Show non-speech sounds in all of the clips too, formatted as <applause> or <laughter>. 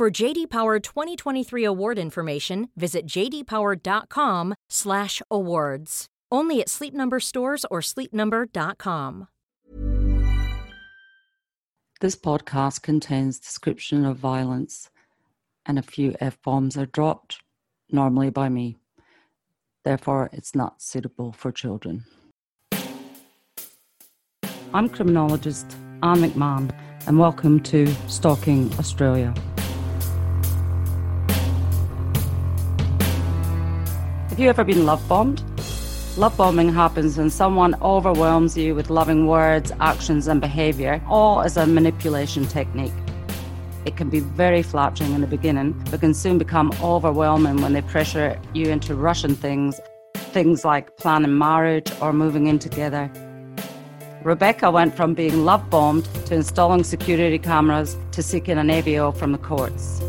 For JD Power 2023 award information, visit jdpower.com/awards. Only at Sleep Number stores or sleepnumber.com. This podcast contains description of violence, and a few f bombs are dropped, normally by me. Therefore, it's not suitable for children. I'm criminologist Anne McMahon, and welcome to Stalking Australia. You ever been love bombed? Love bombing happens when someone overwhelms you with loving words, actions, and behavior, all as a manipulation technique. It can be very flattering in the beginning, but can soon become overwhelming when they pressure you into rushing things, things like planning marriage or moving in together. Rebecca went from being love bombed to installing security cameras to seeking an AVO from the courts.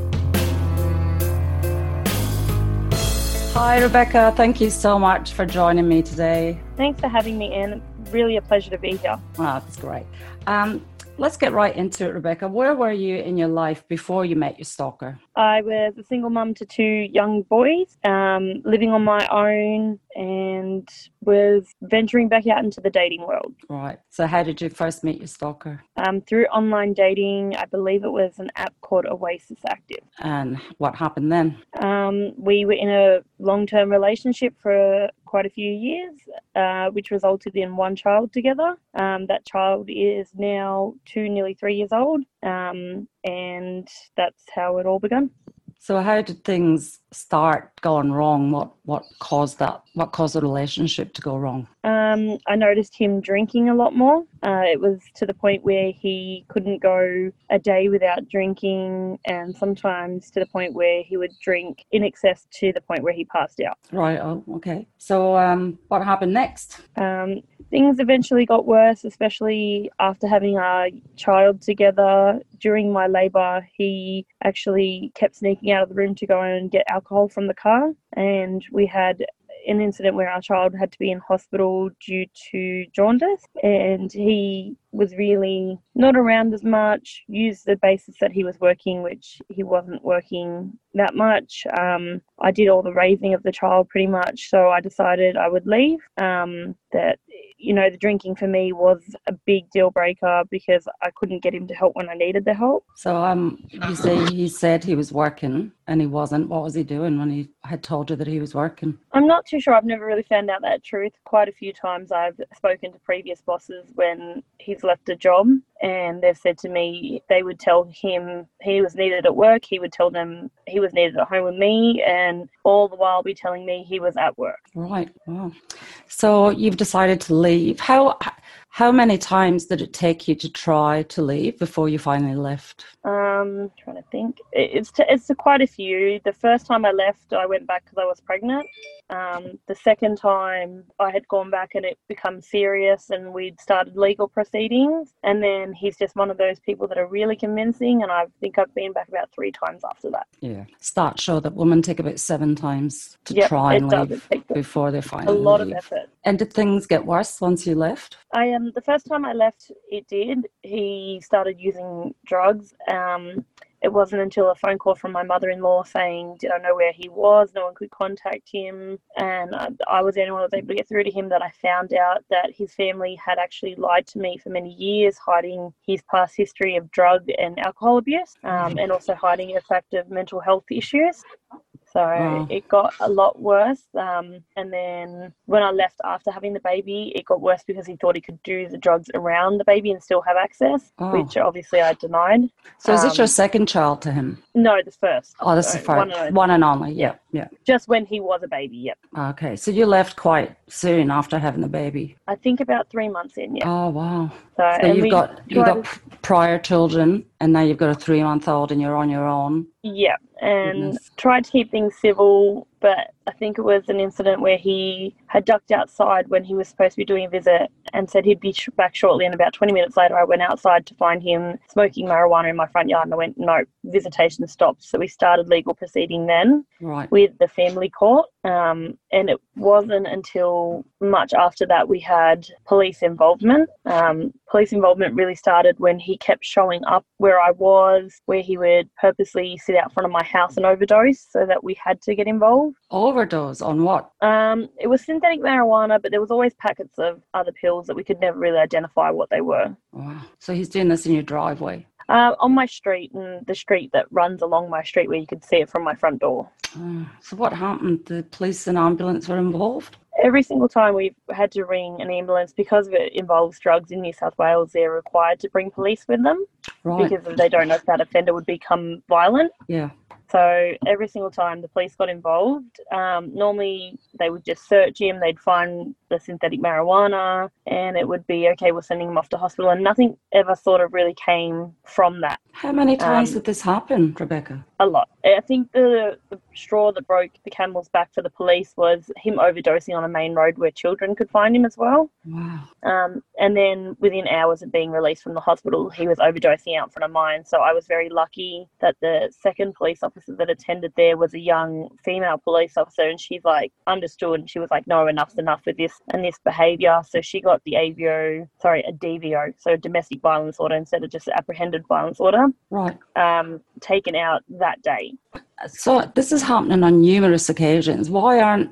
Hi, Rebecca. Thank you so much for joining me today. Thanks for having me in. Really a pleasure to be here. Wow, that's great. Um, let's get right into it, Rebecca. Where were you in your life before you met your stalker? I was a single mum to two young boys, um, living on my own, and was venturing back out into the dating world. Right. So, how did you first meet your stalker? Um, through online dating, I believe it was an app called Oasis Active. And what happened then? Um, we were in a long term relationship for quite a few years, uh, which resulted in one child together. Um, that child is now two, nearly three years old, um, and that's how it all began. So, how did things start going wrong? What what caused that? What caused the relationship to go wrong? Um, I noticed him drinking a lot more. Uh, it was to the point where he couldn't go a day without drinking, and sometimes to the point where he would drink in excess to the point where he passed out. Right. Oh, okay. So, um, what happened next? Um, things eventually got worse, especially after having our child together. During my labour, he actually kept sneaking out of the room to go and get alcohol from the car, and we had an incident where our child had to be in hospital due to jaundice, and he was really not around as much, used the basis that he was working, which he wasn't working that much. Um, I did all the raising of the child pretty much, so I decided I would leave. Um, that you know, the drinking for me was a big deal breaker because I couldn't get him to help when I needed the help. So, um, you say he said he was working and he wasn't. What was he doing when he had told you that he was working? I'm not too sure. I've never really found out that truth. Quite a few times I've spoken to previous bosses when he's left a job and they've said to me they would tell him he was needed at work, he would tell them he was needed at home with me, and all the while be telling me he was at work. Right. Wow. So you've decided to leave. How how many times did it take you to try to leave before you finally left? Um, trying to think. It's to, it's to quite a few. The first time I left, I went back because I was pregnant. Um, the second time, I had gone back and it become serious, and we'd started legal proceedings. And then he's just one of those people that are really convincing, and I think I've been back about three times after that. Yeah, start show that women take about seven times to Yep, try and leave before they finally A lot of effort. And did things get worse once you left? I um the first time I left, it did. He started using drugs. Um, it wasn't until a phone call from my mother-in-law saying, "Did I know where he was? No one could contact him," and I, I was the only one that was able to get through to him. That I found out that his family had actually lied to me for many years, hiding his past history of drug and alcohol abuse, um, and also hiding a fact of mental health issues. So Wow. it got a lot worse. Um, and then when I left after having the baby, it got worse because he thought he could do the drugs around the baby and still have access, Oh. which obviously I denied. So is this your Um, second child to him? No, the first. Oh, this So is one and only. one and only. Yeah, yeah. Just when he was a baby, yep. Okay, so you left quite soon after having the baby. I think about three months in, yeah. Oh wow! So, So you've got you've got prior children And now you've got a three month old and you're on your own. Yeah, and Goodness. tried to keep things civil, but I think it was an incident where he had ducked outside when he was supposed to be doing a visit and said he'd be back shortly. And about 20 minutes later, I went outside to find him smoking marijuana in my front yard, and I went, no, visitation stopped. So we started legal proceeding then Right. with the family court. Um, and it wasn't until much after that we had police involvement. Um, police involvement really started when he kept showing up where I was, where he would purposely sit out front of my house and overdose so that we had to get involved. Overdose on what? Um, it was synthetic marijuana, but there was always packets of other pills that we could never really identify what they were. Wow. So he's doing this in your driveway. Uh, on my street and the street that runs along my street where you could see it from my front door. Oh, so what happened? The police and ambulance were involved? every single time we've had to ring an ambulance because it involves drugs in New South Wales, they're required to bring police with them Right. because they don't know if that offender would become violent. yeah. So every single time the police got involved, um, normally they would just search him, they'd find the synthetic marijuana, and it would be okay, we're sending him off to hospital. And nothing ever sort of really came from that. How many times Um, did this happen, Rebecca? A lot. I think the, the straw that broke the camel's back for the police was him overdosing on a main road where children could find him as well. Wow. Um, and then within hours of being released from the hospital, he was overdosing out in front of mine. So I was very lucky that the second police officer that attended there was a young female police officer, and she's like understood. And she was like, "No, enough's enough with this and this behaviour." So she got the AVO, sorry, a DVO, so domestic violence order instead of just apprehended violence order, Right. um, taken out that day. So this is happening on numerous occasions. Why aren't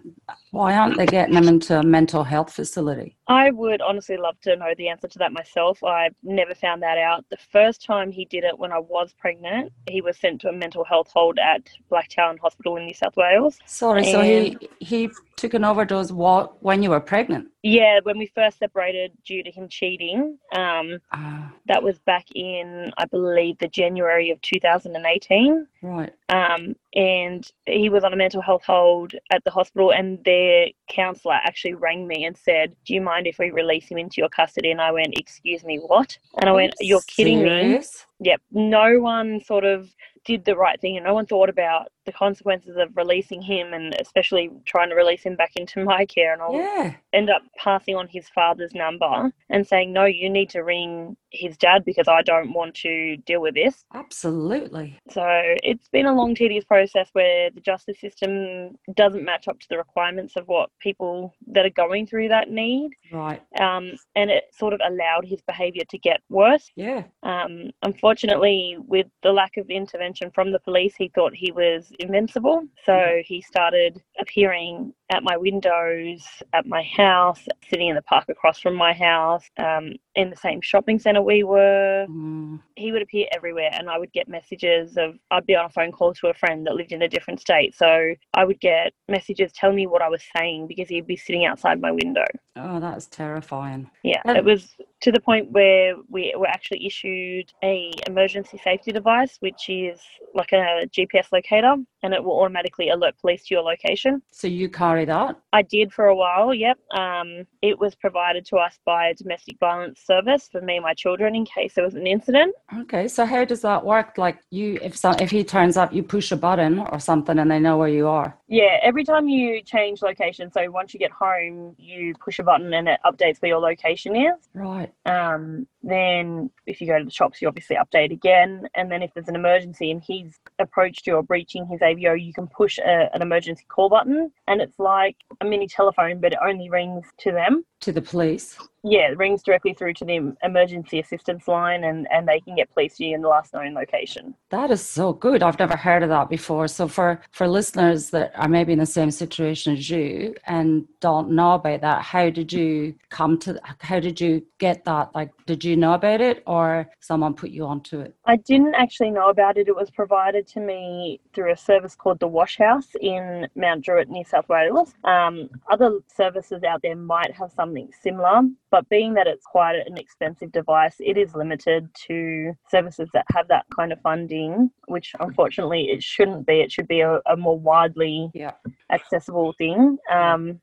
why aren't they getting him into a mental health facility? I would honestly love to know the answer to that myself. I've never found that out. The first time he did it when I was pregnant, he was sent to a mental health hold at Blacktown Hospital in New South Wales. Sorry, so he he took an overdose while, when you were pregnant. Yeah, when we first separated due to him cheating, um, Ah, that was back in, I believe, the January of 2018. right. Um, and he was on a mental health hold at the hospital, and their counsellor actually rang me and said, "Do you mind if we release him into your custody?" And I went, "Excuse me, what?" And I went, "You're kidding me." Yep. No one sort of did the right thing, and no one thought about the consequences of releasing him, and especially trying to release him back into <laughs> my care. And I'll Yeah. end up passing on his father's number and saying, "No, you need to ring his dad because I don't want to deal with this." Absolutely. So it's been a long, tedious process where the justice system doesn't match up to the requirements of what people that are going through that need. Right. Um, and it sort of allowed his behaviour to get worse. Yeah. Um, unfortunately, with the lack of intervention from the police, he thought he was invincible. So he started appearing at my windows, at my house, sitting in the park across from my house, um, in the same shopping centre we were. Mm, He would appear everywhere, and I would get messages of I'd be on a phone call to a friend that lived in a different state. So I would get messages telling me what I was saying because he'd be sitting outside my window. Oh, that's terrifying. Yeah, And- it was to the point where we were actually issued a emergency safety device, which is like a GPS locator, and it will automatically alert police to your location. So you carry that? I did for a while. Yep. Um, it was provided to us by a domestic violence service for me and my children in case there was an incident. Okay. So how does that work? Like you, if some, if he turns up, you push a button or something, and they know where you are. Yeah, every time you change location, so once you get home, you push a button and it updates where your location is. Right. Um, then if you go to the shops, you obviously update again. And then if there's an emergency and he's approached you or breaching his You can push a, an emergency call button. And it's like a mini telephone, but it only rings to them. To the police. Yeah, it rings directly through to the emergency assistance line and, and they can get police to you in the last known location. That is so good. I've never heard of that before. So for for listeners that are maybe in the same situation as you and don't know about that, how did you come to? How did you get that? Like, did you know about it, or someone put you onto it? I didn't actually know about it. It was provided to me through a service called the Wash House in Mount Druitt, New South Wales. Um, other services out there might have something similar. But being that it's quite an expensive device, it is limited to services that have that kind of funding, which unfortunately it shouldn't be. It should be a, a more widely Yeah. accessible thing. Um,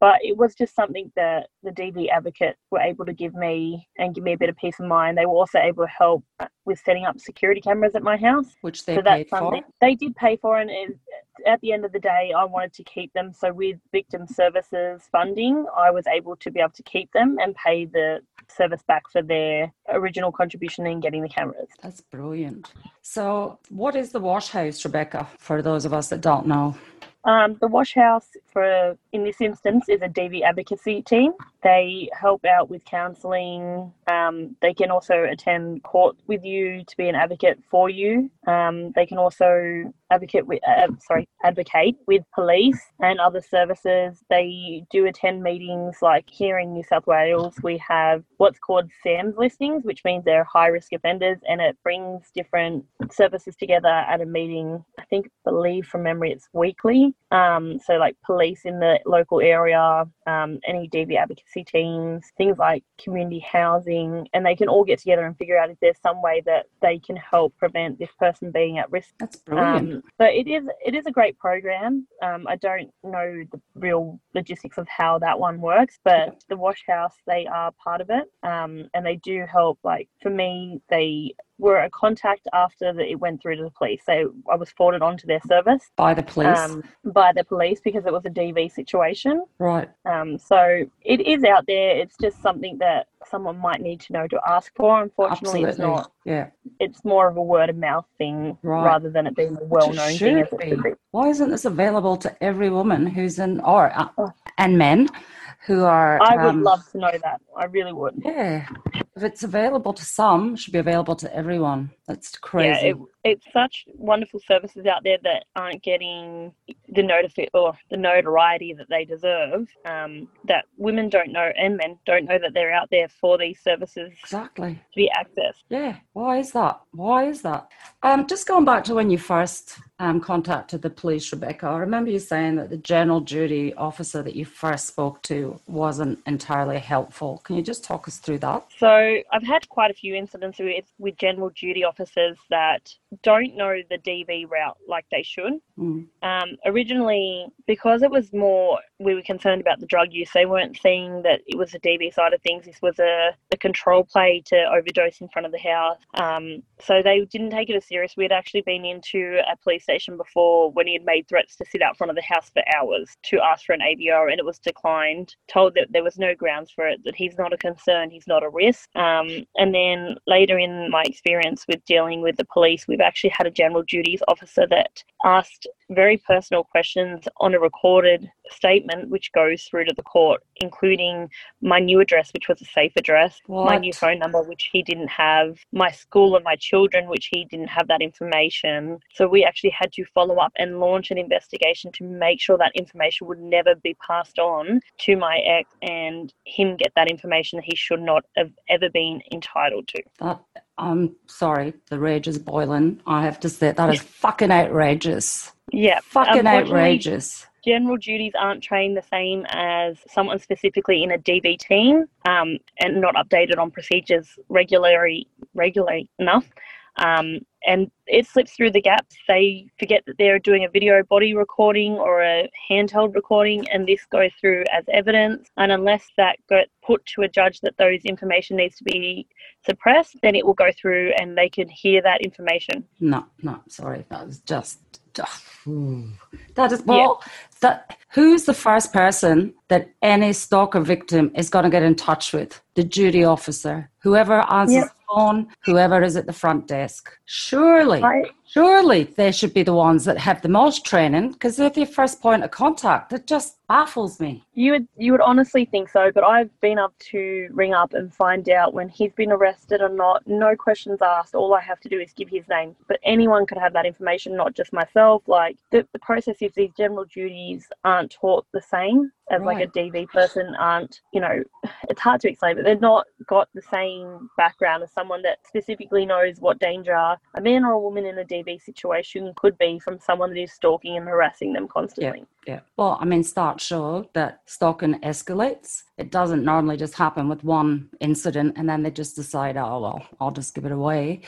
but it was just something that the DV advocate were able to give me and give me a bit of peace of mind. They were also able to help with setting up security cameras at my house. Which they so paid for. they did pay for, and it, at the end of the day, I wanted to keep them. So with victim services funding, I was able to be able to keep them and pay the service back for their original contribution in getting the cameras. That's brilliant. So, what is the wash house, Rebecca, for those of us that don't know? Um, the Wash House, for in this instance, is a DV advocacy team. They help out with counselling. Um, they can also attend court with you to be an advocate for you. Um, they can also advocate with, uh, sorry, advocate with police and other services. They do attend meetings like here in New South Wales. We have what's called SAMS listings, which means they're high risk offenders, and it brings different services together at a meeting. I think, believe from memory, it's weekly. Um, so like police in the local area, um, any DV advocacy teams, things like community housing, and they can all get together and figure out if there's some way that they can help prevent this person being at risk. That's brilliant. Um, so it is it is a great program. Um, I don't know the real logistics of how that one works, but the Wash House they are part of it, um, and they do help. Like for me, they were a contact after that it went through to the police. So I was forwarded onto their service By the police. um, by the police because it was a DV situation. right. Um, so it is out there. It's just something that someone might need to know to ask for. Unfortunately, Absolutely. it's not. Yeah. It's more of a word of mouth thing Right. rather than it being a well known thing. As it be. be. Why isn't this available to every woman who's in, or uh, Oh. and men who are? I would um, love to know that. I really would. Yeah. If it's available to some, it should be available to everyone. That's crazy. Yeah, it, it's such wonderful services out there that aren't getting the notifi- or the notoriety that they deserve. Um, that women don't know and men don't know that they're out there for these services exactly. to be accessed. Yeah. Why is that? Why is that? Um, just going back to when you first um, contacted the police, Rebecca, I remember you saying that the general duty officer that you first spoke to wasn't entirely helpful. Can you just talk us through that? So I've had quite a few incidents with with general duty officers that don't know the DV route like they should. Mm. Um, originally, because it was more we were concerned about the drug use, they weren't seeing that it was the DV side of things. This was a, a control play to overdose in front of the house. Um, so they didn't take it as serious. We had actually been into a police station before when he had made threats to sit out front of the house for hours to ask for an AVO, and it was declined. Told that there was no grounds for it, that he's not a concern, he's not a risk. Um, and then later in my experience with dealing with the police, we've actually had a general duties officer that asked very personal questions on a recorded statement, which goes through to the court, including my new address, which was a safe address, my new phone number, which he didn't have, my school and my children, which he didn't have that information. So we actually had to follow up and launch an investigation to make sure that information would never be passed on to my ex and him get that information that he should not have ever been entitled to. That I'm sorry, the rage is boiling. I have to say that is fucking outrageous. Yeah, Fucking outrageous. general duties aren't trained the same as someone specifically in a DV team um, and not updated on procedures regularly, regularly enough. Um, and it slips through the gaps. They forget that they're doing a video body recording or a handheld recording, and this goes through as evidence. And unless that got put to a judge that those information needs to be suppressed, then it will go through and they can hear that information. No, no, sorry. That was just <sighs> that is well that who's the first person that any stalker victim is going to get in touch with? The duty officer, whoever answers Yeah. the phone, whoever is at the front desk. Surely, I- surely they should be the ones that have the most training because they're the first point of contact. It just baffles me. You would you would honestly think so, but I've been up to ring up and find out when he's been arrested or not. No questions asked. All I have to do is give his name. But anyone could have that information, not just myself. Like the, the process is these general duties aren't taught the same as like a DV person aren't, you know, it's hard to explain, but they're not got the same background as someone that specifically knows what danger a man or a woman in a DV situation could be from someone that is stalking and harassing them constantly. Yeah, yeah. Well, I mean, stats show that stalking escalates. It doesn't normally just happen with one incident and then they just decide, oh, well, I'll just give it away.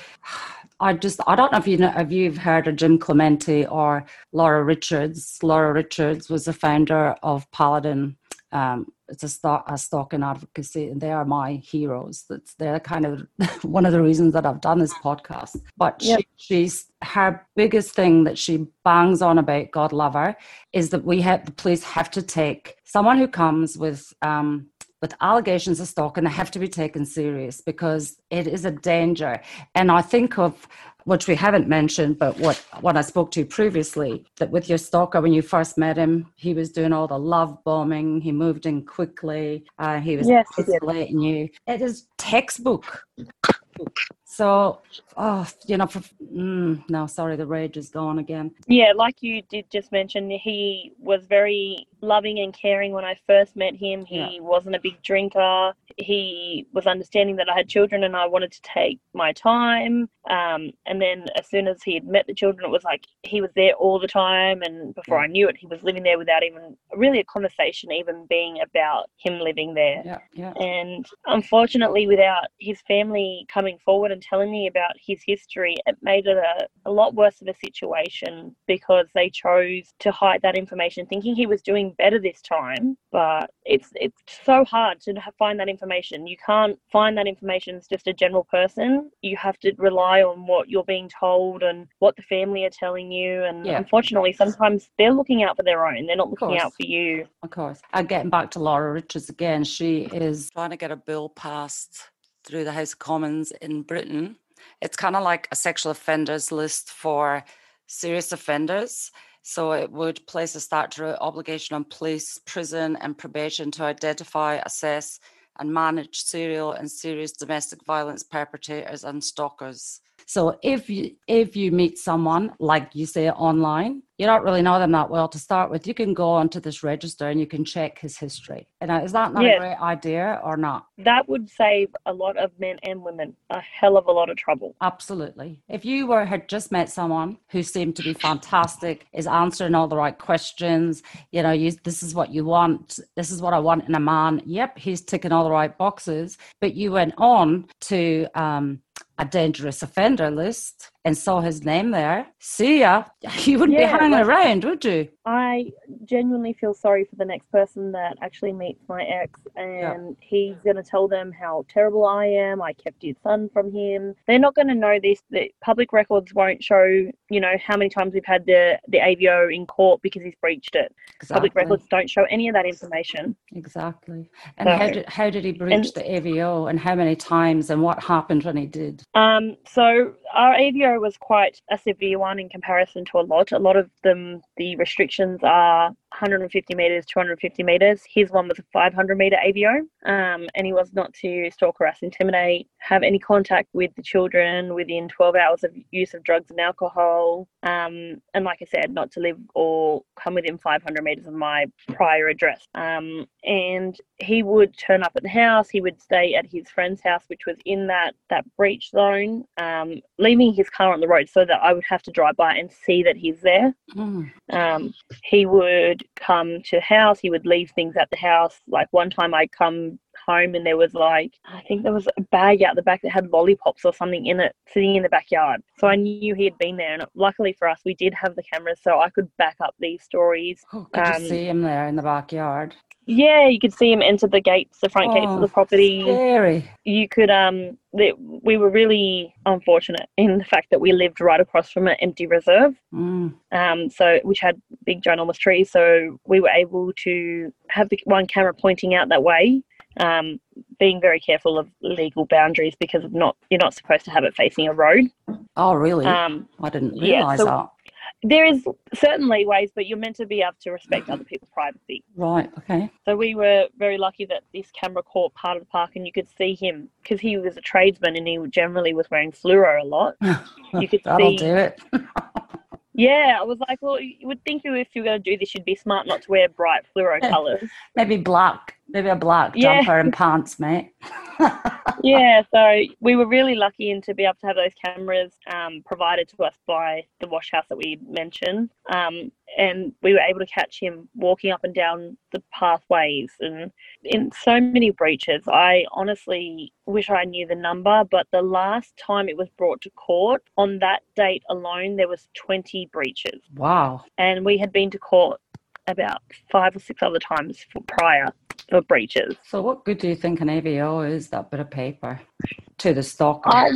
I just I don't know if you know if you've heard of Jim Clemente or Laura Richards. Laura Richards was the founder of Paladin. Um, it's a, stock, a stalking advocacy, and they are my heroes. That's they're kind of <laughs> one of the reasons that I've done this podcast. But yep. she, she's her biggest thing that she bangs on about. God love her, is that we have the police have to take someone who comes with um, with allegations of stalking, they have to be taken serious because it is a danger. And I think of which we haven't mentioned, but what what I spoke to previously, that with your stalker, when you first met him, he was doing all the love bombing. He moved in quickly. Uh, he was yes, isolating you. It is textbook. So, oh, you know, for, mm, no, sorry, the rage is gone again. Yeah, like you did just mention, he was very loving and caring when I first met him. He yeah. wasn't a big drinker. He was understanding that I had children and I wanted to take my time. Um, and then as soon as he had met the children, it was like he was there all the time. And before yeah. I knew it, he was living there without even really a conversation even being about him living there. Yeah, yeah. And unfortunately, without his family coming forward and telling me about his history, it made it a, a lot worse of a situation because they chose to hide that information, thinking he was doing better this time. But it's it's so hard to find that information. You can't find that information as just a general person. You have to rely on what you're being told and what the family are telling you. And yeah. unfortunately, sometimes they're looking out for their own. They're not looking out for you. Of course. And getting back to Laura Richards again, she is trying to get a bill passed through the House of Commons in Britain. It's kind of like a sexual offenders list for serious offenders. So it would place a statutory obligation on police, prison, and probation to identify, assess, and manage serial and serious domestic violence perpetrators and stalkers. So if you if you meet someone like you say online, you don't really know them that well to start with, you can go onto this register and you can check his history. And is that not yes. a great idea or not? That would save a lot of men and women a hell of a lot of trouble. Absolutely. If you were had just met someone who seemed to be fantastic, is answering all the right questions, you know, you this is what you want, this is what I want in a man. Yep, he's ticking all the right boxes. But you went on to um, a dangerous offender list and saw his name there, see ya. <laughs> You wouldn't yeah, be hanging around, would you? I genuinely feel sorry for the next person that actually meets my ex and yeah. he's going to tell them how terrible I am. I kept his son from him. They're not going to know this. The public records won't show, you know, how many times we've had the, the AVO in court because he's breached it. Exactly. Public records don't show any of that information. Exactly. And so, how, did, how did he breach and, the AVO and how many times and what happened when he did? Um, so our AVO was quite a severe one in comparison to a lot. A lot of them, the restrictions are 150 meters, 250 meters. His one was a 500 meter AVO, um, and he was not to stalk, harass, intimidate, have any contact with the children within 12 hours of use of drugs and alcohol, um, and like I said, not to live or come within 500 meters of my prior address. Um, and he would turn up at the house. He would stay at his friend's house, which was in that that breach zone, um, leaving his car on the road so that I would have to drive by and see that he's there. Mm. Um, he would come to the house. He would leave things at the house. Like one time, I'd come home and there was like I think there was a bag out the back that had lollipops or something in it sitting in the backyard. So I knew he had been there, and luckily for us, we did have the cameras, so I could back up these stories. Oh, could um, you see him there in the backyard? Yeah, you could see him enter the gates, the front oh, gates of the oh, property. Scary. You could um we were really unfortunate in the fact that we lived right across from an empty reserve. Mm. Um so which had big ginormous trees, so we were able to have the one camera pointing out that way. Um, being very careful of legal boundaries because of not you're not supposed to have it facing a road. Oh, really? Um, I didn't realize yeah, so, that there is certainly ways, but you're meant to be able to respect other people's privacy. Right. Okay. So we were very lucky that this camera caught part of the park, and you could see him because he was a tradesman and he generally was wearing fluoro a lot. <laughs> You could That'll see. do it. <laughs> Yeah, I was like, well, you would think if you're going to do this, you'd be smart not to wear bright fluoro colours. Maybe black. Maybe a black Yeah. jumper and <laughs> pants, mate. Yeah, so we were really lucky in to be able to have those cameras um, provided to us by the wash house that we mentioned. Um, and we were able to catch him walking up and down the pathways and in so many breaches. I honestly wish I knew the number, but the last time it was brought to court, on that date alone, there was 20 breaches. Wow. And we had been to court about five or six other times for prior for breaches. So, what good do you think an AVO is, that bit of paper, to the stock? I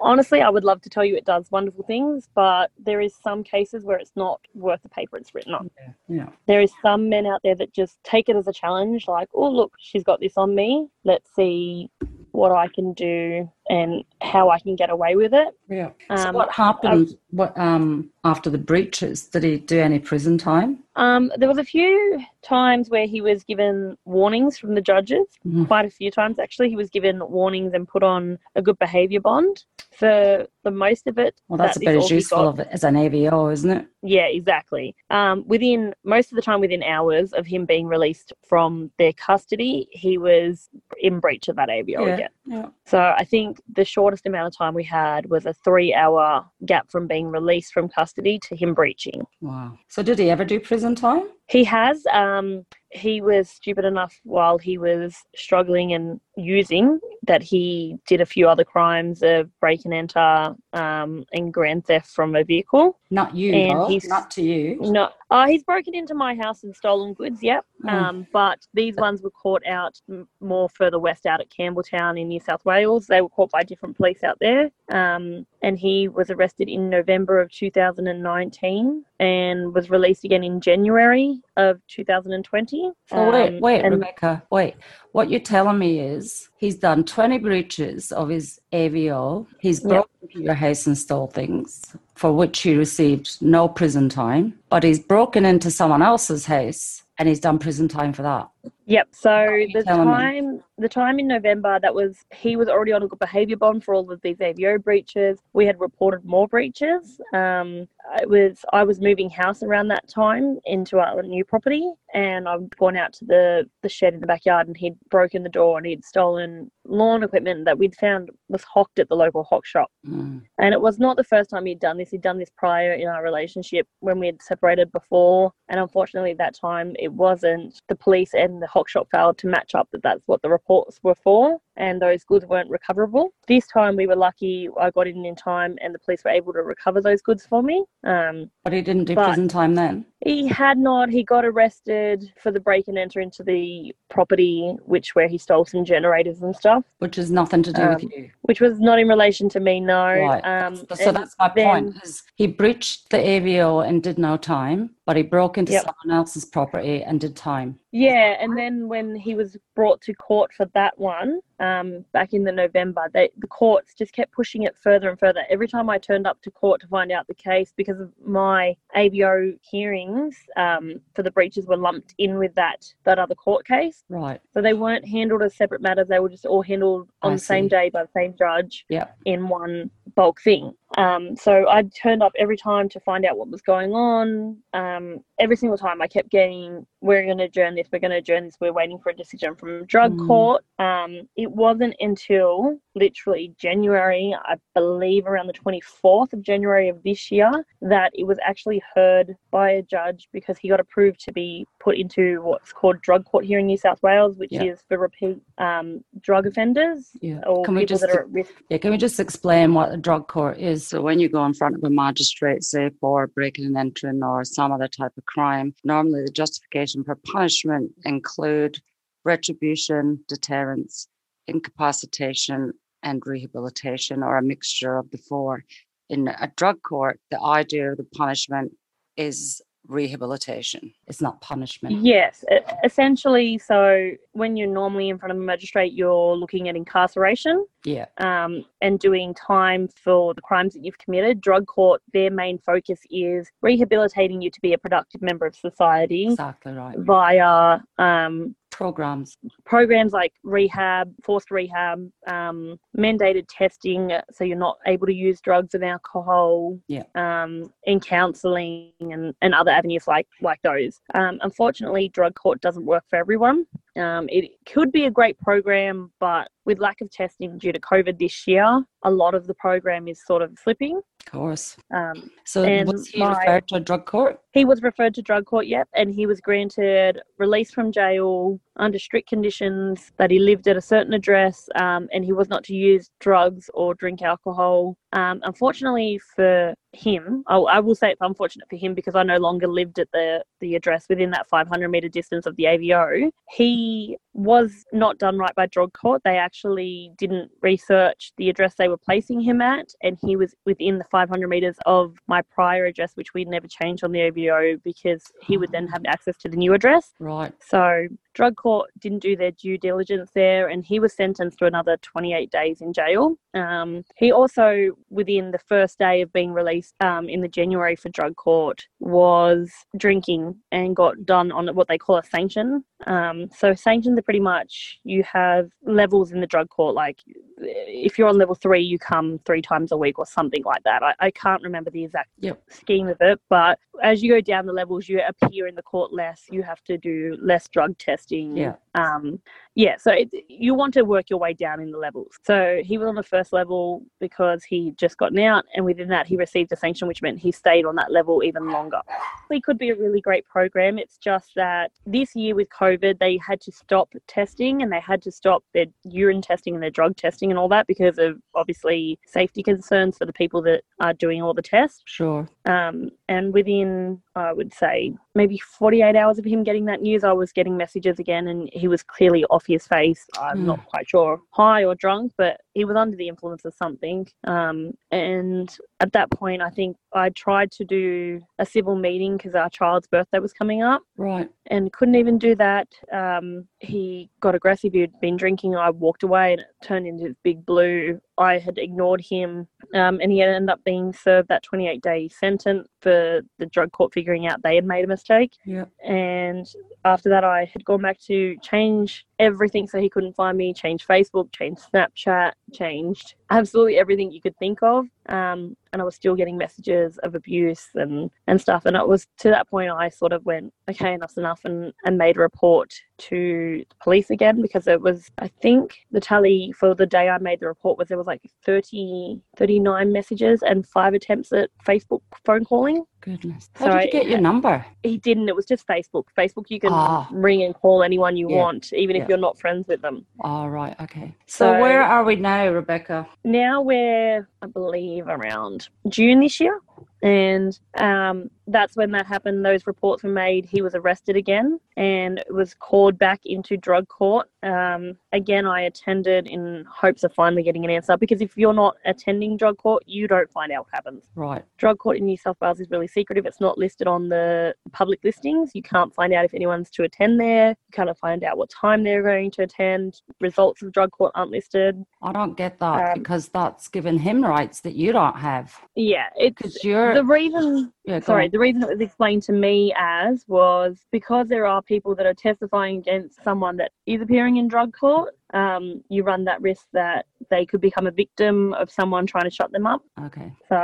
honestly, I would love to tell you it does wonderful things, but there is some cases where it's not worth the paper it's written on. yeah. yeah. There is some men out there that just take it as a challenge, like, oh look, she's got this on me. Let's see what I can do and how I can get away with it. Yeah. so Um, what happened? What um after the breaches? Did he do any prison time? Um, there was a few times where he was given warnings from the judges. Mhm. Quite a few times, actually, he was given warnings and put on a good behaviour bond. For the most of it, Well, that's that a bit as useful of it as an AVO, isn't it? Yeah, exactly. Um, within most of the time, within hours of him being released from their custody, he was in breach of that AVO yeah. again. yeah. So I think the shortest amount of time we had was a three-hour gap from being released from custody to him breaching. Wow. So, did he ever do prison time? He has. Um, he was stupid enough while he was struggling and using that he did a few other crimes of break and enter um, and grand theft from a vehicle. Not you, he's- Not to you. No, uh, he's broken into my house and stolen goods. Yep. Mm. Um, but these ones were caught out more further west, out at Campbelltown in New South Wales. They were caught by different police out there. Um, and he was arrested in November of 2019 and was released again in January of 2020. So wait, Um, wait, and- Rebecca, wait. What you're telling me is he's done 20 breaches of his AVO. He's Yep. broken into your house and stole things for which he received no prison time, but he's broken into someone else's house and he's done prison time for that. Yep. So the time me? The time in November, that was he was already on a good behaviour bond for all of these AVO breaches. We had reported more breaches. Um, it was I was moving house around that time into our new property, and I'd gone out to the the shed in the backyard, and he'd broken the door and he'd stolen lawn equipment that we'd found was hocked at the local hock shop. Mm. And it was not the first time he'd done this. He'd done this prior in our relationship when we had separated before. And unfortunately, that time it wasn't the police and the hock shop failed to match up that that's what the reports were for. And those goods weren't recoverable. This time we were lucky. I got in in time, and the police were able to recover those goods for me. Um, But he didn't do prison time then. he had not. He got arrested for the break and enter into the property, which where he stole some generators and stuff, Which has nothing to do Um, with you. which was not in relation to me. No. Right. Um, so that's my then- point. Is he breached the AVO and did no time, but he broke into Yep. someone else's property and did time. Yeah, and then when he was brought to court for that one, um, back in the November, they, the courts just kept pushing it further and further. Every time I turned up to court to find out the case, because of my AVO hearings um, for the breaches were lumped in with that that other court case, Right. so they weren't handled as separate matters. They were just all handled on I the same day by the same judge Yep. in one bulk thing. Um, so I turned up every time to find out what was going on. Um, every single time I kept getting, we're going to adjourn this, we're going to adjourn this, we're waiting for a decision from drug Mm. court. Um, it wasn't until literally January, I believe around the 24th of January of this year, that it was actually heard by a judge because he got approved to be put into what's called drug court here in New South Wales, which Yeah. is for repeat um, drug offenders Yeah. or Can we people just that are at risk Yeah, can we just explain what a drug court is? So when you go in front of a magistrate, say for breaking and entering or some other type of crime, normally the justification for punishment include retribution, deterrence, incapacitation, and rehabilitation, or a mixture of the four. In a drug court, the idea of the punishment is rehabilitation. It's not punishment. Yes, essentially. So when you're normally in front of a magistrate, you're looking at incarceration Yeah. um, and doing time for the crimes that you've committed. Drug court, their main focus is rehabilitating you to be a productive member of society Exactly right. via um, programs? programs like rehab, forced rehab, um, mandated testing, so you're not able to use drugs and alcohol, Yeah. um, in counselling and, and other avenues like like those. Um, unfortunately, drug court doesn't work for everyone. Um, it could be a great program, but with lack of testing due to COVID this year, a lot of the program is sort of slipping. Of course. Um, So was he my- referred to drug court? he was referred to drug court, yep, and he was granted release from jail under strict conditions that he lived at a certain address um, and he was not to use drugs or drink alcohol. Um, unfortunately for him, I, I will say it's unfortunate for him because I no longer lived at the, the address within that 500 metre distance of the AVO. He was not done right by drug court. They actually didn't research the address they were placing him at, and he was within the 500 metres of my prior address, which we'd never changed on the AVO because he would then have access to the new address. Right. So, drug court didn't do their due diligence there, and he was sentenced to another 28 days in jail. Um, he also, within the first day of being released um, in the January for drug court, was drinking and got done on what they call a sanction. Um, so, sanctions are pretty much you have levels in the drug court. Like, if you're on level three, you come three times a week or something like that. I, I can't remember the exact Yep. scheme of it, but as you go down the levels, you appear in the court less. You have to do less drug testing. Yeah. Um, yeah. So it, you want to work your way down in the levels. So he was on the first level because he just gotten out, and within that, he received a sanction, which meant he stayed on that level even longer. It could be a really great program. It's just that this year with COVID, they had to stop testing and they had to stop their urine testing and their drug testing and all that because of obviously safety concerns for the people that are doing all the tests. Sure. Um, and within, I would say, maybe 48 hours of him getting that news, I was getting messages again, and he was clearly off his face. I'm Mm. not quite sure, high or drunk, but he was under the influence of something. Um, and at that point, I think I tried to do a civil meeting because our child's birthday was coming up Right. And couldn't even do that. Um, he got aggressive. He'd been drinking. I walked away and it turned into this big blue. I had ignored him, um, and he had ended up being served that 28 day sentence for the drug court figuring out they had made a mistake. Yeah. And after that, I had gone back to change everything so he couldn't find me, change Facebook, change Snapchat, changed absolutely everything you could think of. Um, and I was still getting messages of abuse and, and stuff. And it was to that point I sort of went, okay, enough's enough, and, and made a report to the police again because it was, I think, the tally for the day I made the report was there was like 30, 39 messages and five attempts at Facebook phone calling. Goodness. How did you get your number? He didn't. It was just Facebook. Facebook, you can Ah. ring and call anyone you Yeah. want, even if you're not friends with them. All right. Okay. So, So- where are we now, Rebecca? Now we're, I believe, around June this year. And um, that's when that happened. Those reports were made. He was arrested again and was called back into drug court. Um, again, I attended in hopes of finally getting an answer because if you're not attending drug court, you don't find out what happens. Right. drug court in New South Wales is really secretive. It's not listed on the public listings. You can't find out if anyone's to attend there. You can't find out what time they're going to attend. Results of drug court aren't listed. I don't get that Um, because that's given him rights that you don't have. Yeah, it's you're. the reason. yeah, Sorry, on. the reason it was explained to me as was because there are people that are testifying against someone that is appearing in drug court. Um, you run that risk that they could become a victim of someone trying to shut them up. Okay. So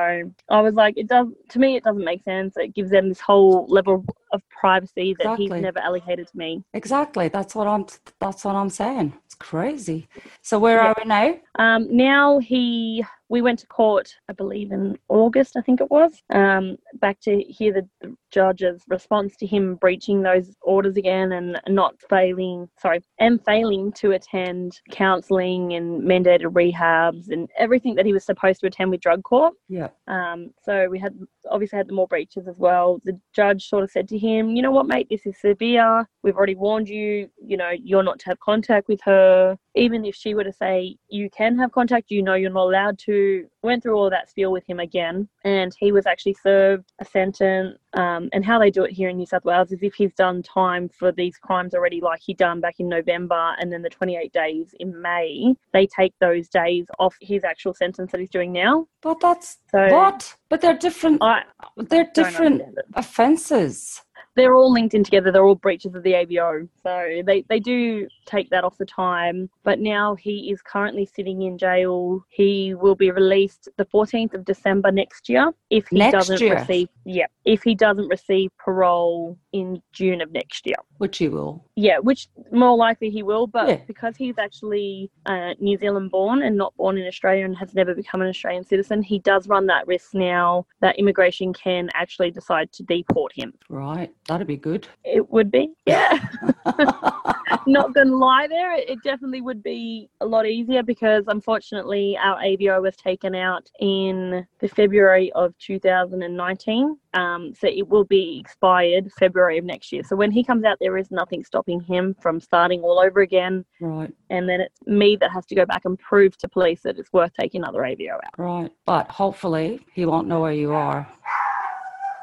I was like, it does to me. It doesn't make sense. It gives them this whole level of privacy that Exactly. he's never allocated to me. Exactly. That's what I'm. That's what I'm saying. It's crazy. So where Yeah. are we now? Um, now he, we went to court, I believe in August, I think it was, um, back to hear the, judge's response to him breaching those orders again and not failing, sorry, and failing to attend counselling and mandated rehabs and everything that he was supposed to attend with drug court. Yeah. Um, so we had obviously had the more breaches as well. The judge sort of said to him, "You know what, mate? This is severe. We've already warned you. You know, you're not to have contact with her. Even if she were to say you can have contact, you know you're not allowed to." Went through all that spiel with him again, and he was actually served a sentence. Um, and how they do it here in New South Wales is if he's done time for these crimes already, like he done back in November, and then the 28 days in May, they take those days off his actual sentence that he's doing now. But that's So what. But they're different. I They're different offences. They're all linked in together. They're all breaches of the AVO. So they, they do take that off the time. But now he is currently sitting in jail. He will be released the 14th of December next year if he Next doesn't year? receive yeah if he doesn't receive parole in June of next year. Which he will. Yeah, which more likely he will, but Yeah. because he's actually uh, New Zealand born and not born in Australia and has never become an Australian citizen, he does run that risk now that immigration can actually decide to deport him. Right. That'd be good. It would be, yeah. <laughs> not to lie there, it, it definitely would be a lot easier because unfortunately our AVO was taken out in the February of 2019. Um, so it will be expired February of next year. So when he comes out, there is nothing stopping him from starting all over again. right. And then it's me that has to go back and prove to police that it's worth taking another AVO out. Right. But hopefully he won't know where you are.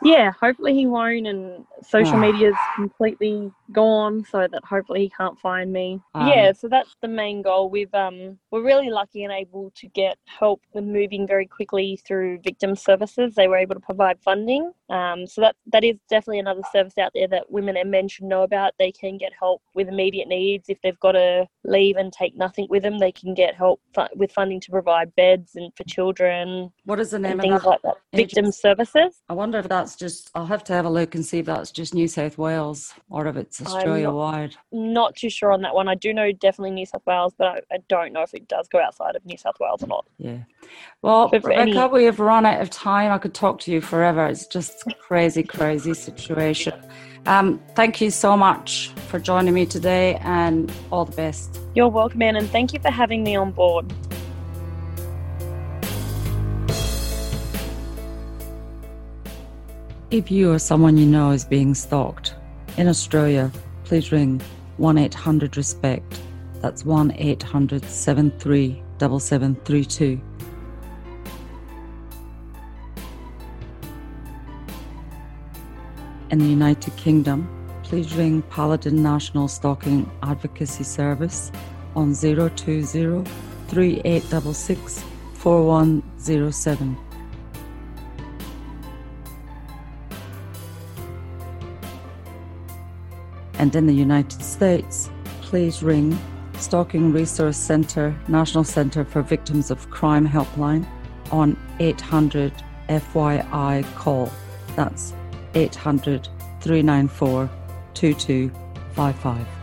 Yeah, hopefully he won't, and social Ah. media's completely gone, so that hopefully he can't find me. Um, yeah, so that's the main goal. We've um we're really lucky and able to get help with moving very quickly through victim services. They were able to provide funding. Um, so that that is definitely another service out there that women and men should know about. They can get help with immediate needs if they've got to leave and take nothing with them. They can get help fu- with funding to provide beds and for children What is the name and of things that? like that. Victim agency? services. I wonder if that's just, I'll have to have a look and see if that's just New South Wales or if it's Australia not- wide. not too sure on that one. I do know definitely New South Wales, but I, I don't know if it does go outside of New South Wales or not. Yeah. Well, Rebecca, any- we have run out of time. I could talk to you forever. It's just a crazy, crazy situation. Um, thank you so much for joining me today and all the best. You're welcome, Anne, and thank you for having me on board. If you or someone you know is being stalked in Australia, please ring 1 800 RESPECT. That's 1 800 73 7732. In the United Kingdom, please ring Paladin National Stalking Advocacy Service on 020 3866 4107. And in the United States, please ring Stalking Resource Center, National Center for Victims of Crime Helpline on 800 FYI call. That's 800 394 2255.